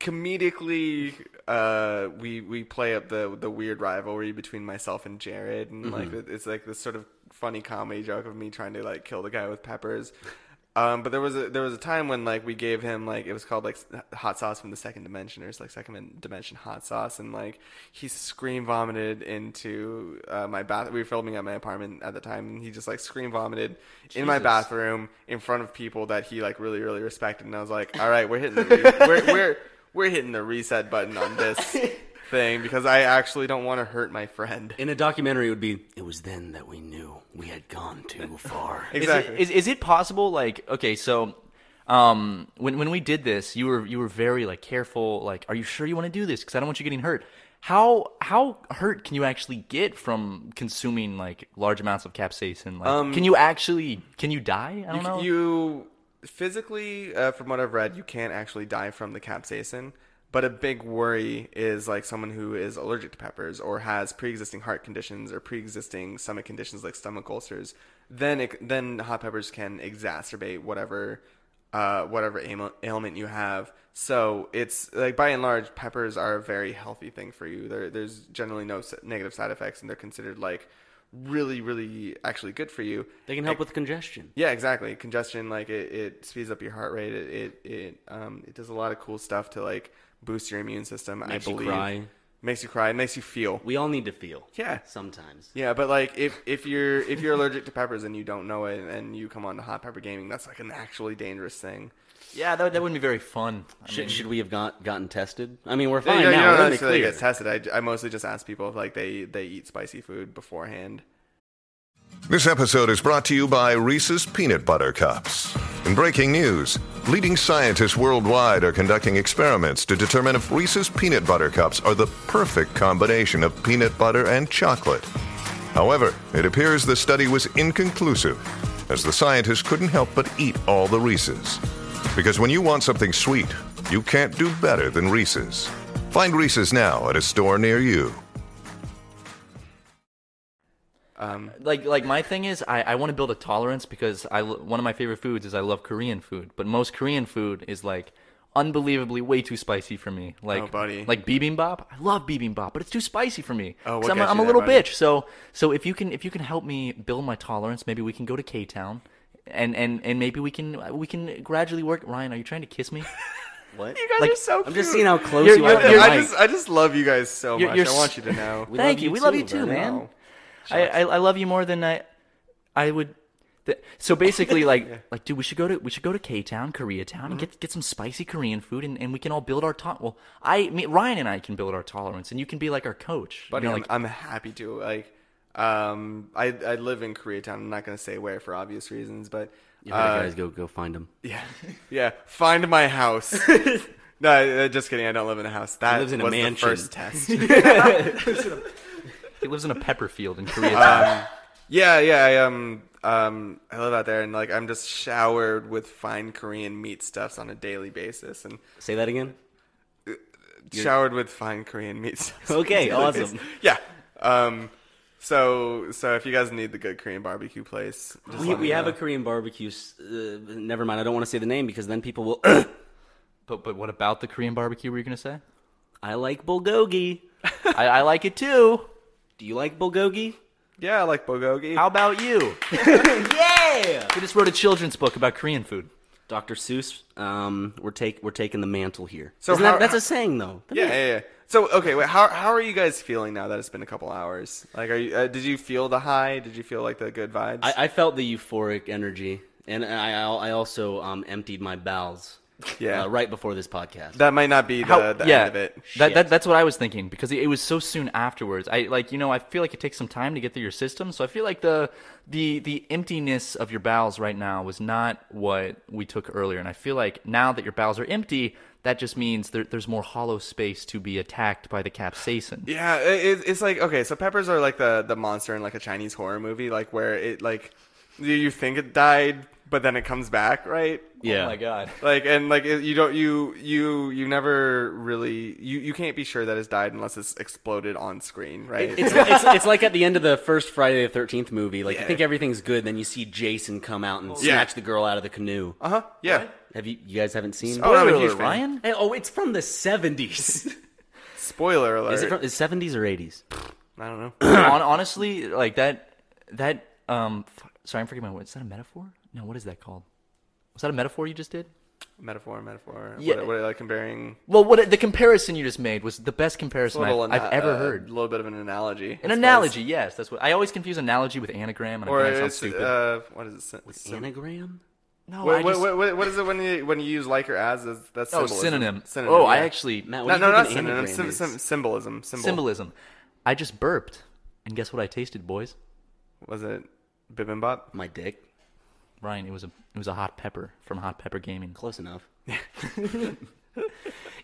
comedically, uh, we we play up the the weird rivalry between myself and Jared, and like it's like this sort of funny comedy joke of me trying to like kill the guy with peppers. Um, but there was a there was a time when like we gave him like it was called like hot sauce from the second dimension or it's like second dimension hot sauce and like he scream vomited into uh, my bath. We were filming at my apartment at the time and he just like scream vomited in my bathroom in front of people that he like really really respected and I was like, all right, we're hitting the re- we're we're we're hitting the reset button on this thing because I actually don't want to hurt my friend. In a documentary, it would be. It was then that we knew we had gone too far. Exactly. Is it, is, is it possible? Like, okay, so um, when when we did this, you were you were very like careful. Like, are you sure you want to do this? Because I don't want you getting hurt. How how hurt can you actually get from consuming like large amounts of capsaicin? Like, Um, can you actually can you die? I don't you, know. You physically, uh, from what I've read, you can't actually die from the capsaicin. But a big worry is like someone who is allergic to peppers or has pre-existing heart conditions or pre-existing stomach conditions like stomach ulcers. Then it, then hot peppers can exacerbate whatever uh, whatever ail- ailment you have. So it's like by and large, peppers are a very healthy thing for you. There, there's generally no negative side effects, and they're considered like really, really actually good for you. They can help with congestion. Yeah, exactly. Congestion, like it, it speeds up your heart rate. It, it it um it does a lot of cool stuff to like boost your immune system. Makes I you believe cry. makes you cry. It makes you feel. We all need to feel. Yeah. Sometimes. Yeah, but like if if you're if you're allergic to peppers and you don't know it and you come on to hot pepper gaming, that's like an actually dangerous thing. Yeah, that that wouldn't be very fun. I Should, mean, should we have got gotten tested? I mean, we're fine don't- you now. don't We're in the necessarily get tested. I, I mostly just ask people if like they they eat spicy food beforehand. This episode is brought to you by Reese's Peanut Butter Cups. In breaking news, leading scientists worldwide are conducting experiments to determine if Reese's Peanut Butter Cups are the perfect combination of peanut butter and chocolate. However, it appears the study was inconclusive, as the scientists couldn't help but eat all the Reese's. Because when you want something sweet, you can't do better than Reese's. Find Reese's now at a store near you. Um, like like my thing is I, I want to build a tolerance because I one of my favorite foods is I love Korean food, but most Korean food is like unbelievably way too spicy for me. Like, Oh, buddy. like bibimbap. I love bibimbap, but it's too spicy for me. Oh, 'Cause what I'm, a, I'm a there, little buddy? bitch. So, so if you can, if you can help me build my tolerance, maybe we can go to K Town, and and and maybe we can we can gradually work. Ryan, are you trying to kiss me? What? You guys Like, are so cute. I'm just seeing how close You're- you are. you're- you're- I just I just love you guys so You're- much. you're I s- want you to know. We Thank love you. We love you too, man. I, I I love you more than I I would. Th- so basically, like like dude, we should go to we should go to K Town, Koreatown, and mm-hmm. get get some spicy Korean food, and, and we can all build our to- well. I me, Ryan and I can build our tolerance, and you can be like our coach. Buddy, you know, I'm, like I'm happy to. Like, um, I I live in Koreatown. I'm not gonna say where for obvious reasons, but You uh, guys go go find him. yeah, yeah. Find my house. no, uh, just kidding. I don't live in a house. That lives in a was mansion. the first test. he lives in a pepper field in Koreatown. yeah, yeah. I um um I live out there, and like I'm just showered with fine Korean meat stuffs on a daily basis, and Say that again. showered with fine Korean meat stuffs. Okay, on a daily awesome. basis. Yeah. Um. So so if you guys need the good Korean barbecue place, just We, let me we have a Korean barbecue. Uh, never mind. I don't want to say the name because then people will. but but what about the Korean barbecue? Were you gonna say? I like bulgogi. I, I like it too. Do you like bulgogi? Yeah, I like bulgogi. How about you? Yeah. We just wrote a children's book about Korean food. Dr. Seuss, um, we're take we're taking the mantle here. So Isn't that- that's a saying though. Yeah, yeah, yeah. So okay, wait, how how are you guys feeling now that it's been a couple hours? Like, are you? Uh, did you feel the high? Did you feel like the good vibes? I, I felt the euphoric energy, and I I I also um, emptied my bowels. Yeah. uh, right before this podcast. that might not be the, How- the yeah, end of it. That, that that's what I was thinking because it, it was so soon afterwards. I like you know I feel like it takes some time to get through your system, so I feel like the the the emptiness of your bowels right now was not what we took earlier, and I feel like now that your bowels are empty, that just means there, there's more hollow space to be attacked by the capsaicin. Yeah, it, it's like okay, so peppers are like the the monster in like a Chinese horror movie, like where it like you, you think it died, but then it comes back, right? yeah. Oh my god. Like and like it, you don't you you you never really you you can't be sure that it's died unless it's exploded on screen, right? It's, it's, it's like at the end of the first Friday the Thirteenth movie. Like you think everything's good, then you see Jason come out and Yeah. snatch the girl out of the canoe. uh huh. Yeah. Have you you guys haven't seen? Oh, I'm a Spoiler huge alert, fan. Ryan. Hey, oh, it's from the seventies. Spoiler alert. is it from the seventies or eighties? I don't know. Hon- honestly, like that that um. f- Sorry, I'm forgetting my word. Is that a metaphor? No, what is that called? Was that a metaphor you just did? metaphor, metaphor. Yeah. What, what like comparing? Well, what the comparison you just made was the best comparison I've, little I've ever uh, heard. A little bit of an analogy. An analogy, yes, that's what I always confuse analogy with anagram, and Or I think I sound it's stupid. uh, what is it? Sim- sim- Anagram. No, what, I what, just, what, what- what is it when you when you use like or as? That's, that's oh, symbolism. synonym. Synonym. oh, I actually Matt, No, what do no, you not synonym. Sim, sim, symbolism. Symbol. symbolism. I just burped, and guess what I tasted, boys? Was it bibimbap? My dick. Ryan, it was a it was a hot pepper from Hot Pepper Gaming. Close enough.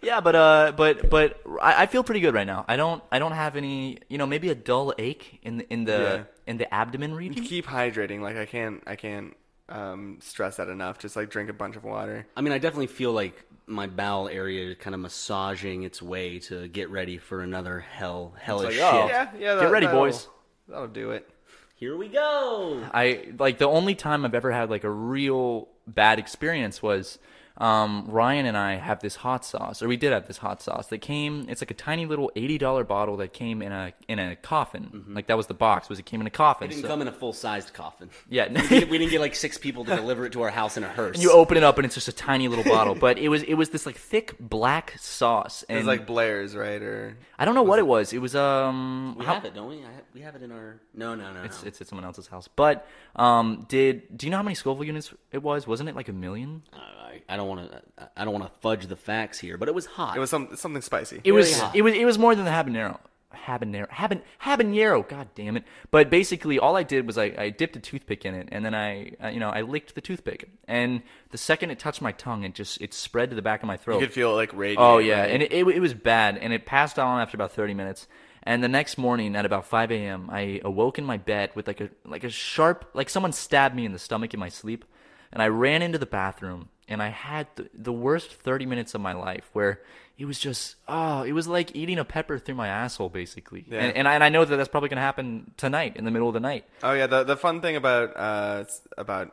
Yeah, but uh, but but I, I feel pretty good right now. I don't I don't have any you know maybe a dull ache in the, in the Yeah. in the abdomen region. Keep hydrating. Like I can't I can't um, stress that enough. Just like drink a bunch of water. I mean, I definitely feel like my bowel area is kind of massaging its way to get ready for another hell hellish like, oh. shit. Yeah, yeah. Get ready, that'll- boys. That'll do it. Here we go. I like the only time I've ever had like a real bad experience was um, Ryan and I have this hot sauce, or we did have this hot sauce that came. It's like a tiny little eighty dollar bottle that came in a in a coffin. Like that was the box. Was it came in a coffin? It didn't so- come in a full sized coffin. yeah. we, didn't, we didn't get like six people to deliver it to our house in a hearse. and you open it up and it's just a tiny little bottle, but it was it was this like thick black sauce, and it was like Blair's, right? Or I don't know what it was. It was um we how- have it, don't we? I have, we have it in our. No, no, no. It's no. it's at someone else's house. But um, did do you know how many Scoville units it was? Wasn't it like a million? I, I don't want to. I don't want to fudge the facts here, but it was hot. it was some something spicy. It was hot. it was it was more than the habanero. Habanero, haban, habanero. God damn it! But basically, all I did was I, I dipped a toothpick in it, and then I, uh, you know, I licked the toothpick. And the second it touched my tongue, it just it spread to the back of my throat. you could feel it like radiate. Oh yeah, right? and it, it it was bad, and it passed on after about thirty minutes. And the next morning at about five a.m., I awoke in my bed with like a like a sharp like someone stabbed me in the stomach in my sleep, and I ran into the bathroom, and I had the, the worst thirty minutes of my life where it was just oh, it was like eating a pepper through my asshole basically. Yeah. And, and I, and I know that that's probably gonna happen tonight in the middle of the night. Oh yeah, the the fun thing about uh about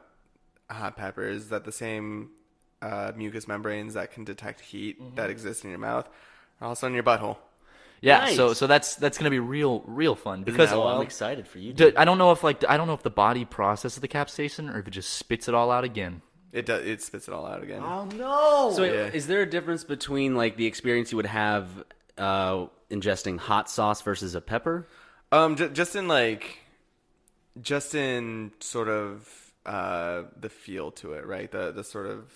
hot pepper is that the same uh, mucous membranes that can detect heat Mm-hmm. that exist in your mouth are also in your butthole. Yeah, so Nice. so that's that's gonna be real real fun because Oh, I'm excited for you. D- I don't know if like I don't know if the body processes the capsaicin or if it just spits it all out again. It does. It spits it all out again. Oh no! So wait, Yeah. is there a difference between like the experience you would have uh, ingesting hot sauce versus a pepper? Um, j- just in like, just in sort of uh the feel to it, right? The the sort of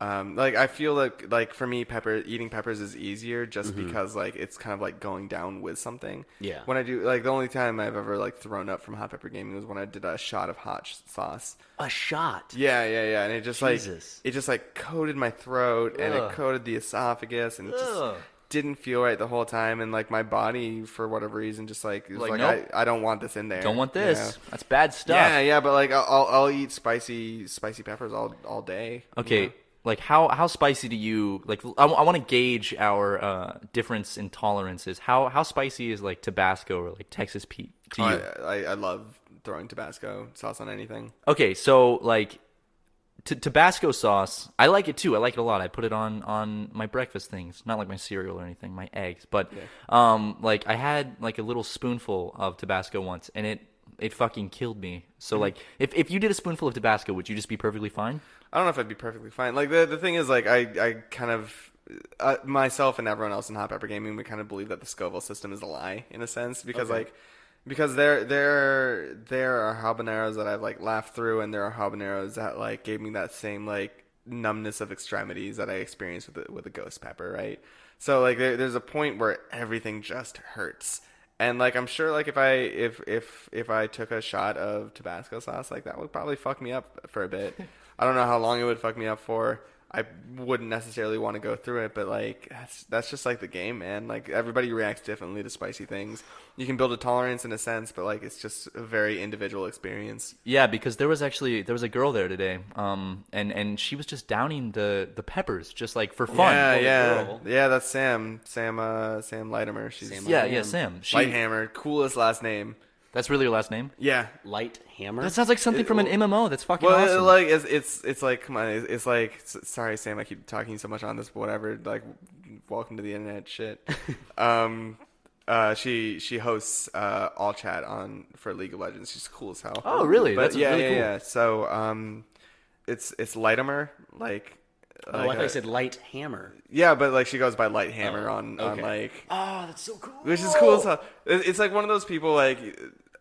um like I feel like like for me, pepper eating peppers is easier just because like it's kind of like going down with something. Yeah. When I do like the only time I've ever like thrown up from hot pepper gaming was when I did a shot of hot sh- sauce. A shot. Yeah, yeah, yeah, and it just Jesus. like it just like coated my throat and it coated the esophagus and it just Ugh. didn't feel right the whole time and like my body for whatever reason just like was Like, like, nope. I, I don't want this in there. Don't want this. That's bad stuff. Yeah, yeah, but like I'll I'll, eat spicy spicy peppers all all day. you Okay, know? Like how how spicy do you like? I, want to gauge our uh, difference in tolerances. How how spicy is like Tabasco or like Texas Pete to Oh, you? I, I I love throwing Tabasco sauce on anything. Okay, so like t- Tabasco sauce, I like it too. I like it a lot. I put it on on my breakfast things, not like my cereal or anything, my eggs. But um, like I had like a little spoonful of Tabasco once, and it it fucking killed me. So Mm-hmm. like, if if you did a spoonful of Tabasco, would you just be perfectly fine? I don't know if I'd be perfectly fine. Like the the thing is, like I I kind of uh, myself and everyone else in Hot Pepper Gaming, we kind of believe that the Scoville system is a lie in a sense because like because there there there are habaneros that I've like laughed through, and there are habaneros that like gave me that same like numbness of extremities that I experienced with the, with a ghost pepper, right? So like there, there's a point where everything just hurts. And like I'm sure like if I if if if I took a shot of Tabasco sauce like that would probably fuck me up for a bit. I don't know how long it would fuck me up for. I wouldn't necessarily want to go through it, but like that's that's just like the game, man. Like everybody reacts differently to spicy things. You can build a tolerance in a sense, but like it's just a very individual experience. Yeah, because there was actually there was a girl there today, um, and and she was just downing the the peppers just like for fun. Yeah, Holy yeah, girl. yeah. That's Sam, Sam, uh, Sam Lighthammer. She's Sam yeah, yeah. Sam, she, Lighthammer, coolest last name. That's really your last name. Yeah, Light hammer. That sounds like something from an MMO. That's fucking Well, awesome. like it's, it's it's like come on, it's, it's like s- sorry Sam, I keep talking so much on this, but whatever. Like, welcome to the internet, shit. um, uh, she she hosts uh all chat on for League of Legends. She's cool as hell. Oh, really? But That's yeah, really yeah, cool. yeah. So um, it's it's Lighthammer, like. oh, I like thought you a- said light hammer. yeah, but like she goes by Lighthammer Oh, on on okay. like Oh, that's so cool. which is cool as hell. It- It's like one of those people like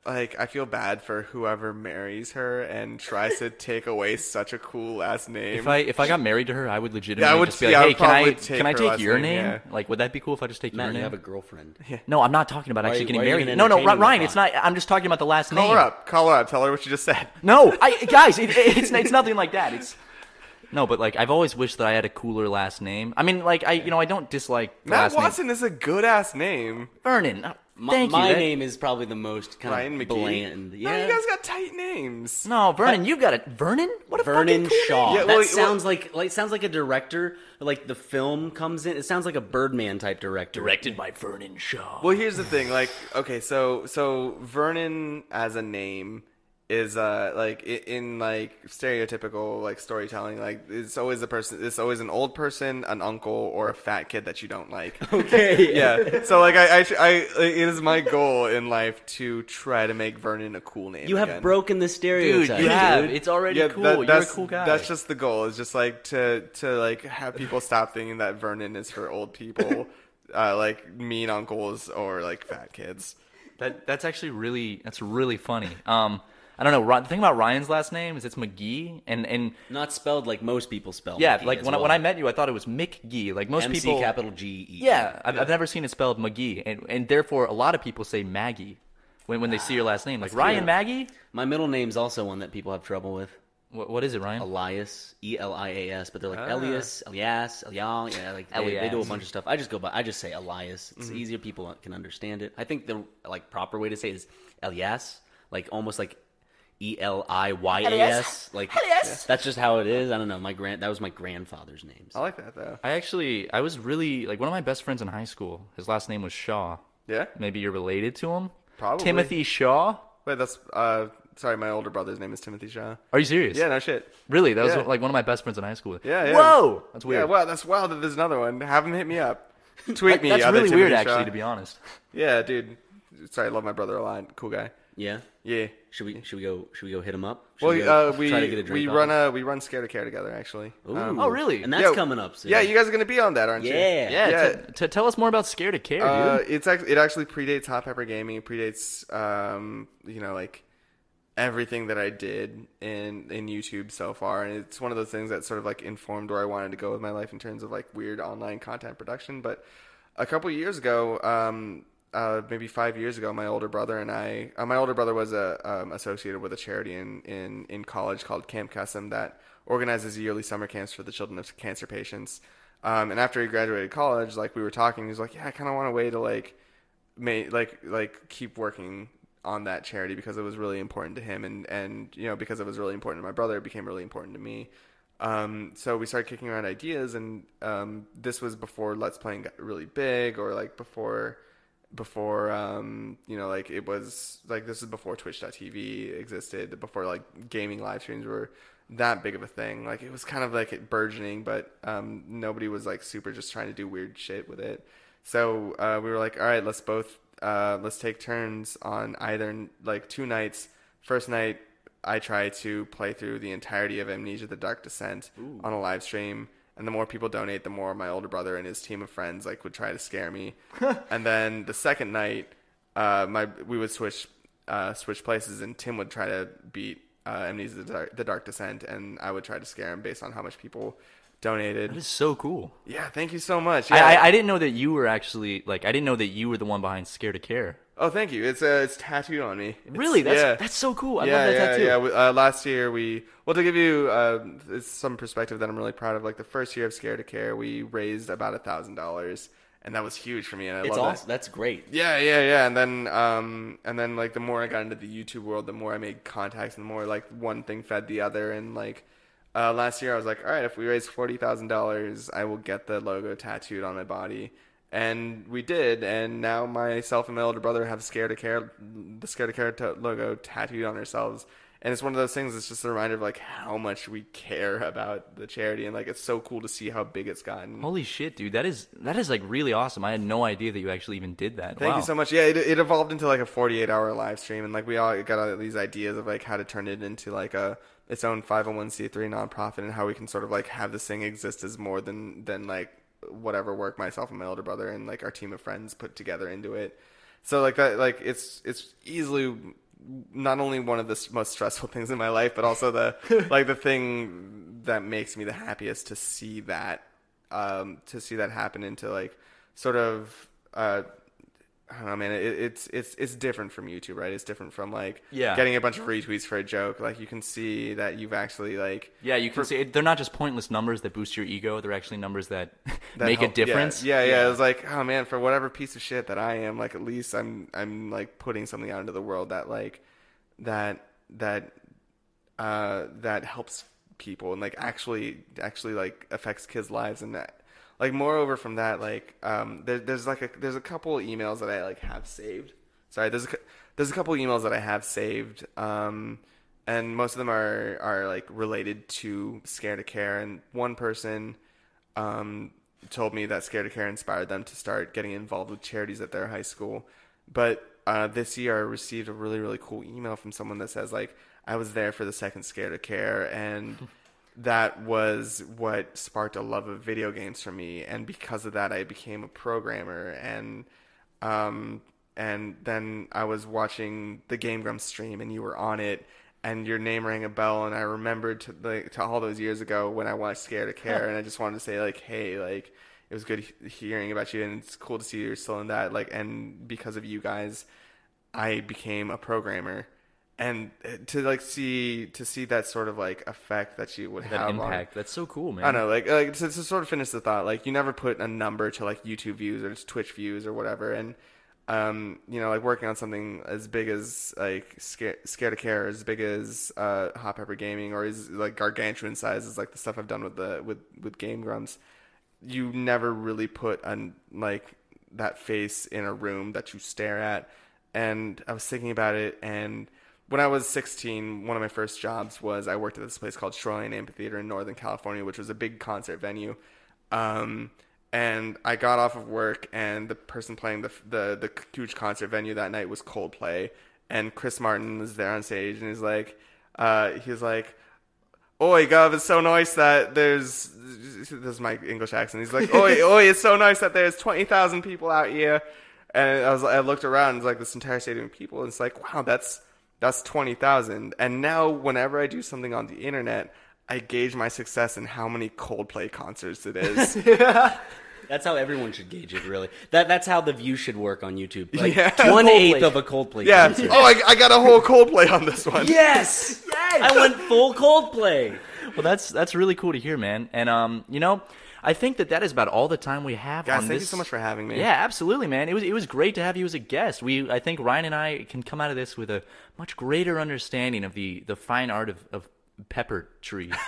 like I feel bad for whoever marries her and tries to take away such a cool last name. if I if I got married to her, I would legitimately Yeah, I would- just be like, yeah, I hey, would can I take can I take your name, name? yeah. Like, would that be cool if I just take Matt, your you name? have a girlfriend. No, I'm not talking about Why- actually getting why married. No, no, entertain Ryan, the it's not. I'm just talking about the last call name. her up, call her up, tell her what you just said. No, I guys, it, it's it's nothing like that. It's no, but like I've always wished that I had a cooler last name. I mean, like I, you know, I don't dislike the Matt last name. Watson is a good ass name. Vernon. My, Thank my that- name is probably the most kind Ryan of Magee. bland. Oh, yeah, No, you guys got tight names. No, Vernon, you got it. Vernon? What a Vernon fucking cool Shaw. name. Yeah, that well, sounds like like sounds like a director. Like the film comes in. It sounds like a Birdman type director. Directed by Vernon Shaw. Well, here's the thing. Like, okay, so so Vernon as a name is uh like in like stereotypical like storytelling like it's always a person it's always an old person an uncle or a fat kid that you don't like Okay. yeah so like I, I I it is my goal in life to try to make Vernon a cool name You have again. broken the Dude, stereotype. you have. dude. It's already yeah, cool. that- You're a that's, cool guy. That's just the goal. Is just like to to like have people stop thinking that Vernon is for old people, uh, like mean uncles or like fat kids. That that's actually really that's really funny. Um, I don't know. The thing about Ryan's last name is it's Magee, and and Not spelled like most people spell. yeah, McGee like as when I, when I met you, I thought it was Magee. Like most MC people, capital G E. Yeah, I've, I've never seen it spelled McGee, and and therefore a lot of people say Maggie when when they see your last name, like Ryan Maggie. My middle name's also one that people have trouble with. What, what is it, Ryan? Elias, E L I A S, but they're like Ah. Elias, Elias, Elias. Yeah, like they, they do a bunch of stuff. I just go by. I just say Elias. It's Mm-hmm. easier. People can understand it. I think the like proper way to say it is Elias, like almost like E L I Y A S. Like that's just how it is. I don't know. My grand that was my grandfather's name. I like that though. I actually I was really like one of my best friends in high school. His last name was Shaw. Yeah. Maybe you're related to him. Probably. Timothy Shaw. Wait, that's uh sorry, my older brother's name is Timothy Shaw. Are you serious? Yeah, no shit. Really? That was Yeah. like one of my best friends in high school. Yeah, yeah. Whoa, that's weird. Yeah, wow, that's wild that there's another one. Have him hit me up. Tweet me. That's other really weird, Timothy Shaw. actually, to be honest. Yeah, dude. Sorry, I love my brother a lot. Cool guy. Yeah. Yeah. Should we should we go should we go hit him up? Should Well, we, go uh, we try to get a drink we off run a we run Scared to Care together actually. Ooh. Um, Oh, really? And that's yeah, coming up soon. Yeah, you guys are gonna be on that, aren't you? Yeah. Yeah. Yeah. T- t- tell us more about Scared to Care, Uh, dude. it's actually it actually predates Hot Pepper Gaming. It predates um, you know like everything that I did in in YouTube so far, and it's one of those things that sort of like informed where I wanted to go with my life in terms of like weird online content production. But a couple years ago, um, uh, maybe five years ago, my older brother and I, uh, my older brother was uh, um, associated with a charity in, in, in college called Camp Kesem that organizes yearly summer camps for the children of cancer patients. Um, and after he graduated college, like we were talking, he was like, "Yeah, I kind of want a way to like, may like like keep working on that charity because it was really important to him, and and you know because it was really important to my brother, it became really important to me." Um, so we started kicking around ideas, and um, this was before Let's Playing got really big, or like before before um you know like it was like this is before twitch.tv existed before like gaming live streams were that big of a thing. Like it was kind of like it burgeoning but um nobody was like super just trying to do weird shit with it. So uh we were like all right let's both uh let's take turns on either like two nights. First night i try to play through the entirety of amnesia the dark descent on a live stream and the more people donate, the more my older brother and his team of friends like would try to scare me. and then the second night, uh, my we would switch uh, switch places, and Tim would try to beat uh, Amnesia: the Dark, the Dark Descent, and I would try to scare him based on how much people donated. That is so cool. Yeah, thank you so much. I, Yeah. I, I didn't know that you were actually like I didn't know that you were the one behind Scared to Care. Oh, thank you. It's uh, it's tattooed on me. It's- Really? That's yeah. that's so cool. I yeah, love that yeah, tattoo. Yeah, We- Uh, last year we well to give you uh, it's some perspective that I'm really proud of. Like the first year of Scare to Care, we raised about a thousand dollars, and that was huge for me. And I It's love that. That's great. Yeah, yeah, yeah. And then, um, and then like the more I got into the YouTube world, the more I made contacts, and the more like one thing fed the other. And like uh, last year, I was like, all right, if we raise forty thousand dollars, I will get the logo tattooed on my body. And we did, and now myself and my older brother have Scared to Care, the Scared to Care t- logo tattooed on ourselves. And it's one of those things. It's just a reminder of like how much we care about the charity, and like it's so cool to see how big it's gotten. Holy shit, dude! That is that is like really awesome. I had no idea that you actually even did that. Thank wow. you so much. Yeah, it, it evolved into like a 48 hour live stream, and like we all got all these ideas of like how to turn it into like a its own 501c3 nonprofit, and how we can sort of like have this thing exist as more than than like whatever work myself and my older brother and like our team of friends put together into it. So like that, like it's it's easily not only one of the most stressful things in my life, but also the like the thing that makes me the happiest to see that um, to see that happen into like sort of uh, I don't know, man. It, it's it's it's different from YouTube, right? It's different from like Yeah. getting a bunch of retweets for a joke. Like you can see that you've actually like Yeah, you can see it, they're not just pointless numbers that boost your ego. They're actually numbers that, that make help- a difference. Yeah, yeah, yeah. It was like, oh man, for whatever piece of shit that I am, like at least I'm I'm like putting something out into the world that like that that uh that helps people and like actually actually like affects kids' lives and that like moreover from that like um there, there's like a there's a couple emails that I like have saved. Sorry, there's a there's a couple emails that I have saved. Um and most of them are are like related to Scare to Care and one person um, told me that Scared to Care inspired them to start getting involved with charities at their high school. But uh, this year, I received a really, really cool email from someone that says, like, I was there for the second Scared to Care, and that was what sparked a love of video games for me. And because of that, I became a programmer. And um, and then I was watching the Game Grumps stream, and you were on it, and your name rang a bell, and I remembered to like to all those years ago when I watched Scared to Care, and I just wanted to say like, hey, like it was good hearing about you, and it's cool to see you're still in that. Like, and because of you guys, I became a programmer. And uh, to like see to see that sort of like effect that you would That have on impact. That's so cool, man. I know, like, like to, to sort of finish the thought, like you never put a number to like YouTube views or Twitch views or whatever, and um, you know, like working on something as big as like Scare, Scared to Care, as big as uh, Hot Pepper Gaming, or is like gargantuan sizes, like the stuff I've done with the with with Game Grumps. You never really put an like that face in a room that you stare at, and I was thinking about it, and when I was 16, one of my first jobs was I worked at this place called Shoreline Amphitheater in Northern California, which was a big concert venue. Um, and I got off of work, and the person playing the the the huge concert venue that night was Coldplay, and Chris Martin was there on stage, and he's like, uh, he was like. Oi, Gov, it's so nice that there's. This is my English accent. He's like, Oi, oi, it's so nice that there's 20,000 people out here. And I was, I looked around, and it's like this entire stadium of people, and it's like, wow, that's that's 20,000. And now, whenever I do something on the internet, I gauge my success in how many Coldplay concerts it is. That's how everyone should gauge it, really. That that's how the view should work on YouTube. Like Yeah. one eighth of a Coldplay. yeah. concert. Oh, I, I got a whole Coldplay on this one. yes. Yes, I went full Coldplay. Well, that's that's really cool to hear, man. And um, you know, I think that that is about all the time we have Guys, on thank you so much for having me. Yeah, absolutely, man. It was it was great to have you as a guest. We I think Ryan and I can come out of this with a much greater understanding of the the fine art of of pepper tree.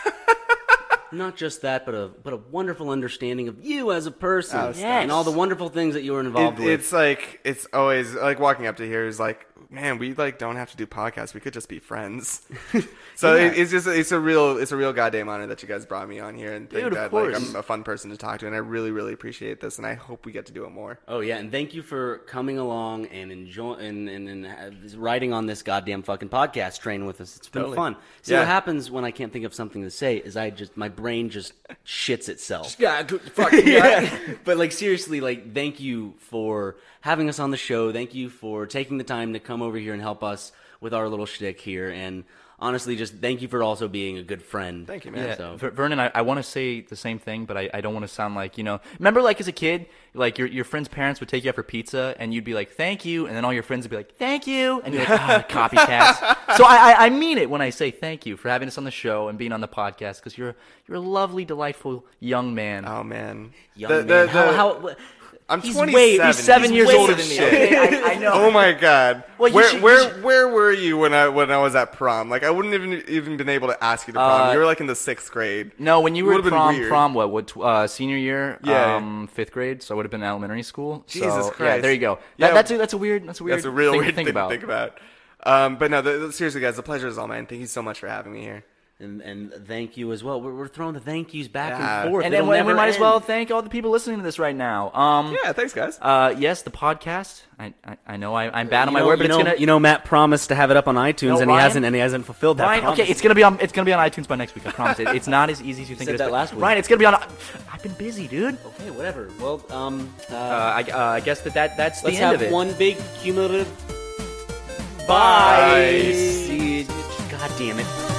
Not just that, but a but a wonderful understanding of you as a person, Oh, stop. and all the wonderful things that you were involved It, with. it's like it's always like walking up to here is like, man, we like don't have to do podcasts. We could just be friends. so it, it's just it's a real it's a real goddamn honor that you guys brought me on here and think Dude, that like. I'm a fun person to talk to, and I really really appreciate this, and I hope we get to do it more. Oh yeah, and thank you for coming along and enjoy and, and, and riding on this goddamn fucking podcast train with us. It's been Totally. fun. See Yeah. what happens when I can't think of something to say is I just my brain just shits itself. Yeah, fuck yeah. but like seriously, like thank you for having us on the show. Thank you for taking the time to come over here and help us with our little shtick here. And honestly, just thank you for also being a good friend. Thank you, man. Yeah, So- Ver- Vernon, I, I want to say the same thing, but I, I don't want to sound like you know. Remember, like as a kid, like your your friend's parents would take you out for pizza, and you'd be like, "Thank you," and then all your friends would be like, "Thank you," and you're like, ah, "Copycats." so I, I I mean it when I say thank you for having us on the show and being on the podcast because you're you're a lovely, delightful young man. Oh man, Young The- man. the- how, how, I'm he's 27. way- he's seven years way older than me. Okay, I- I know. Oh my god. Well, where should- where should- where were you when I when I was at prom? Like I wouldn't even even been able to ask you to prom. Uh, you were like in the sixth grade. No, when you were at been prom, prom what? What? Uh, senior year, Yeah. um, fifth grade. So I would have been in elementary school. So, Jesus Yeah, Christ. there you go. Yeah. That's a, that's a weird. That's a weird. That's a real thing weird to think thing about. to think about. Um, but no, the, the- seriously, guys, the pleasure is all mine. Thank you so much for having me here. And, and thank you as well. We're, we're throwing the thank yous back Yeah. and forth. And, It'll and, we never might as well thank all the people listening to this right now. Um, Yeah, thanks, guys. Uh, yes, the podcast. I I, I know I, I'm bad on You my know- word, but it's know, gonna. you know, Matt promised to have it up on iTunes, No, and Ryan- he hasn't, and he hasn't fulfilled that. Ryan, promise. okay, it's gonna be on. It's gonna be on iTunes by next week. I promise. It, it's not as easy as you think said it is. that last week. Ryan, it's gonna be on. I've been busy, dude. okay, whatever. Well, um, uh, Uh, I, uh, I guess that, that that's let's the end have of it. one big cumulative. Bye. See you- God damn it.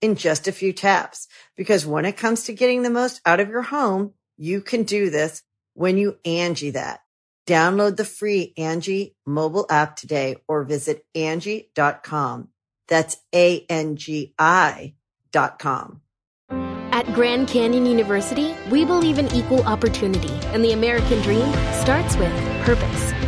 in just a few taps. Because when it comes to getting the most out of your home, you can do this when you Angi that. Download the free Angi mobile app today or visit Angi.com. That's A-N-G-I dot com. At Grand Canyon University, we believe in equal opportunity, and the American dream starts with purpose.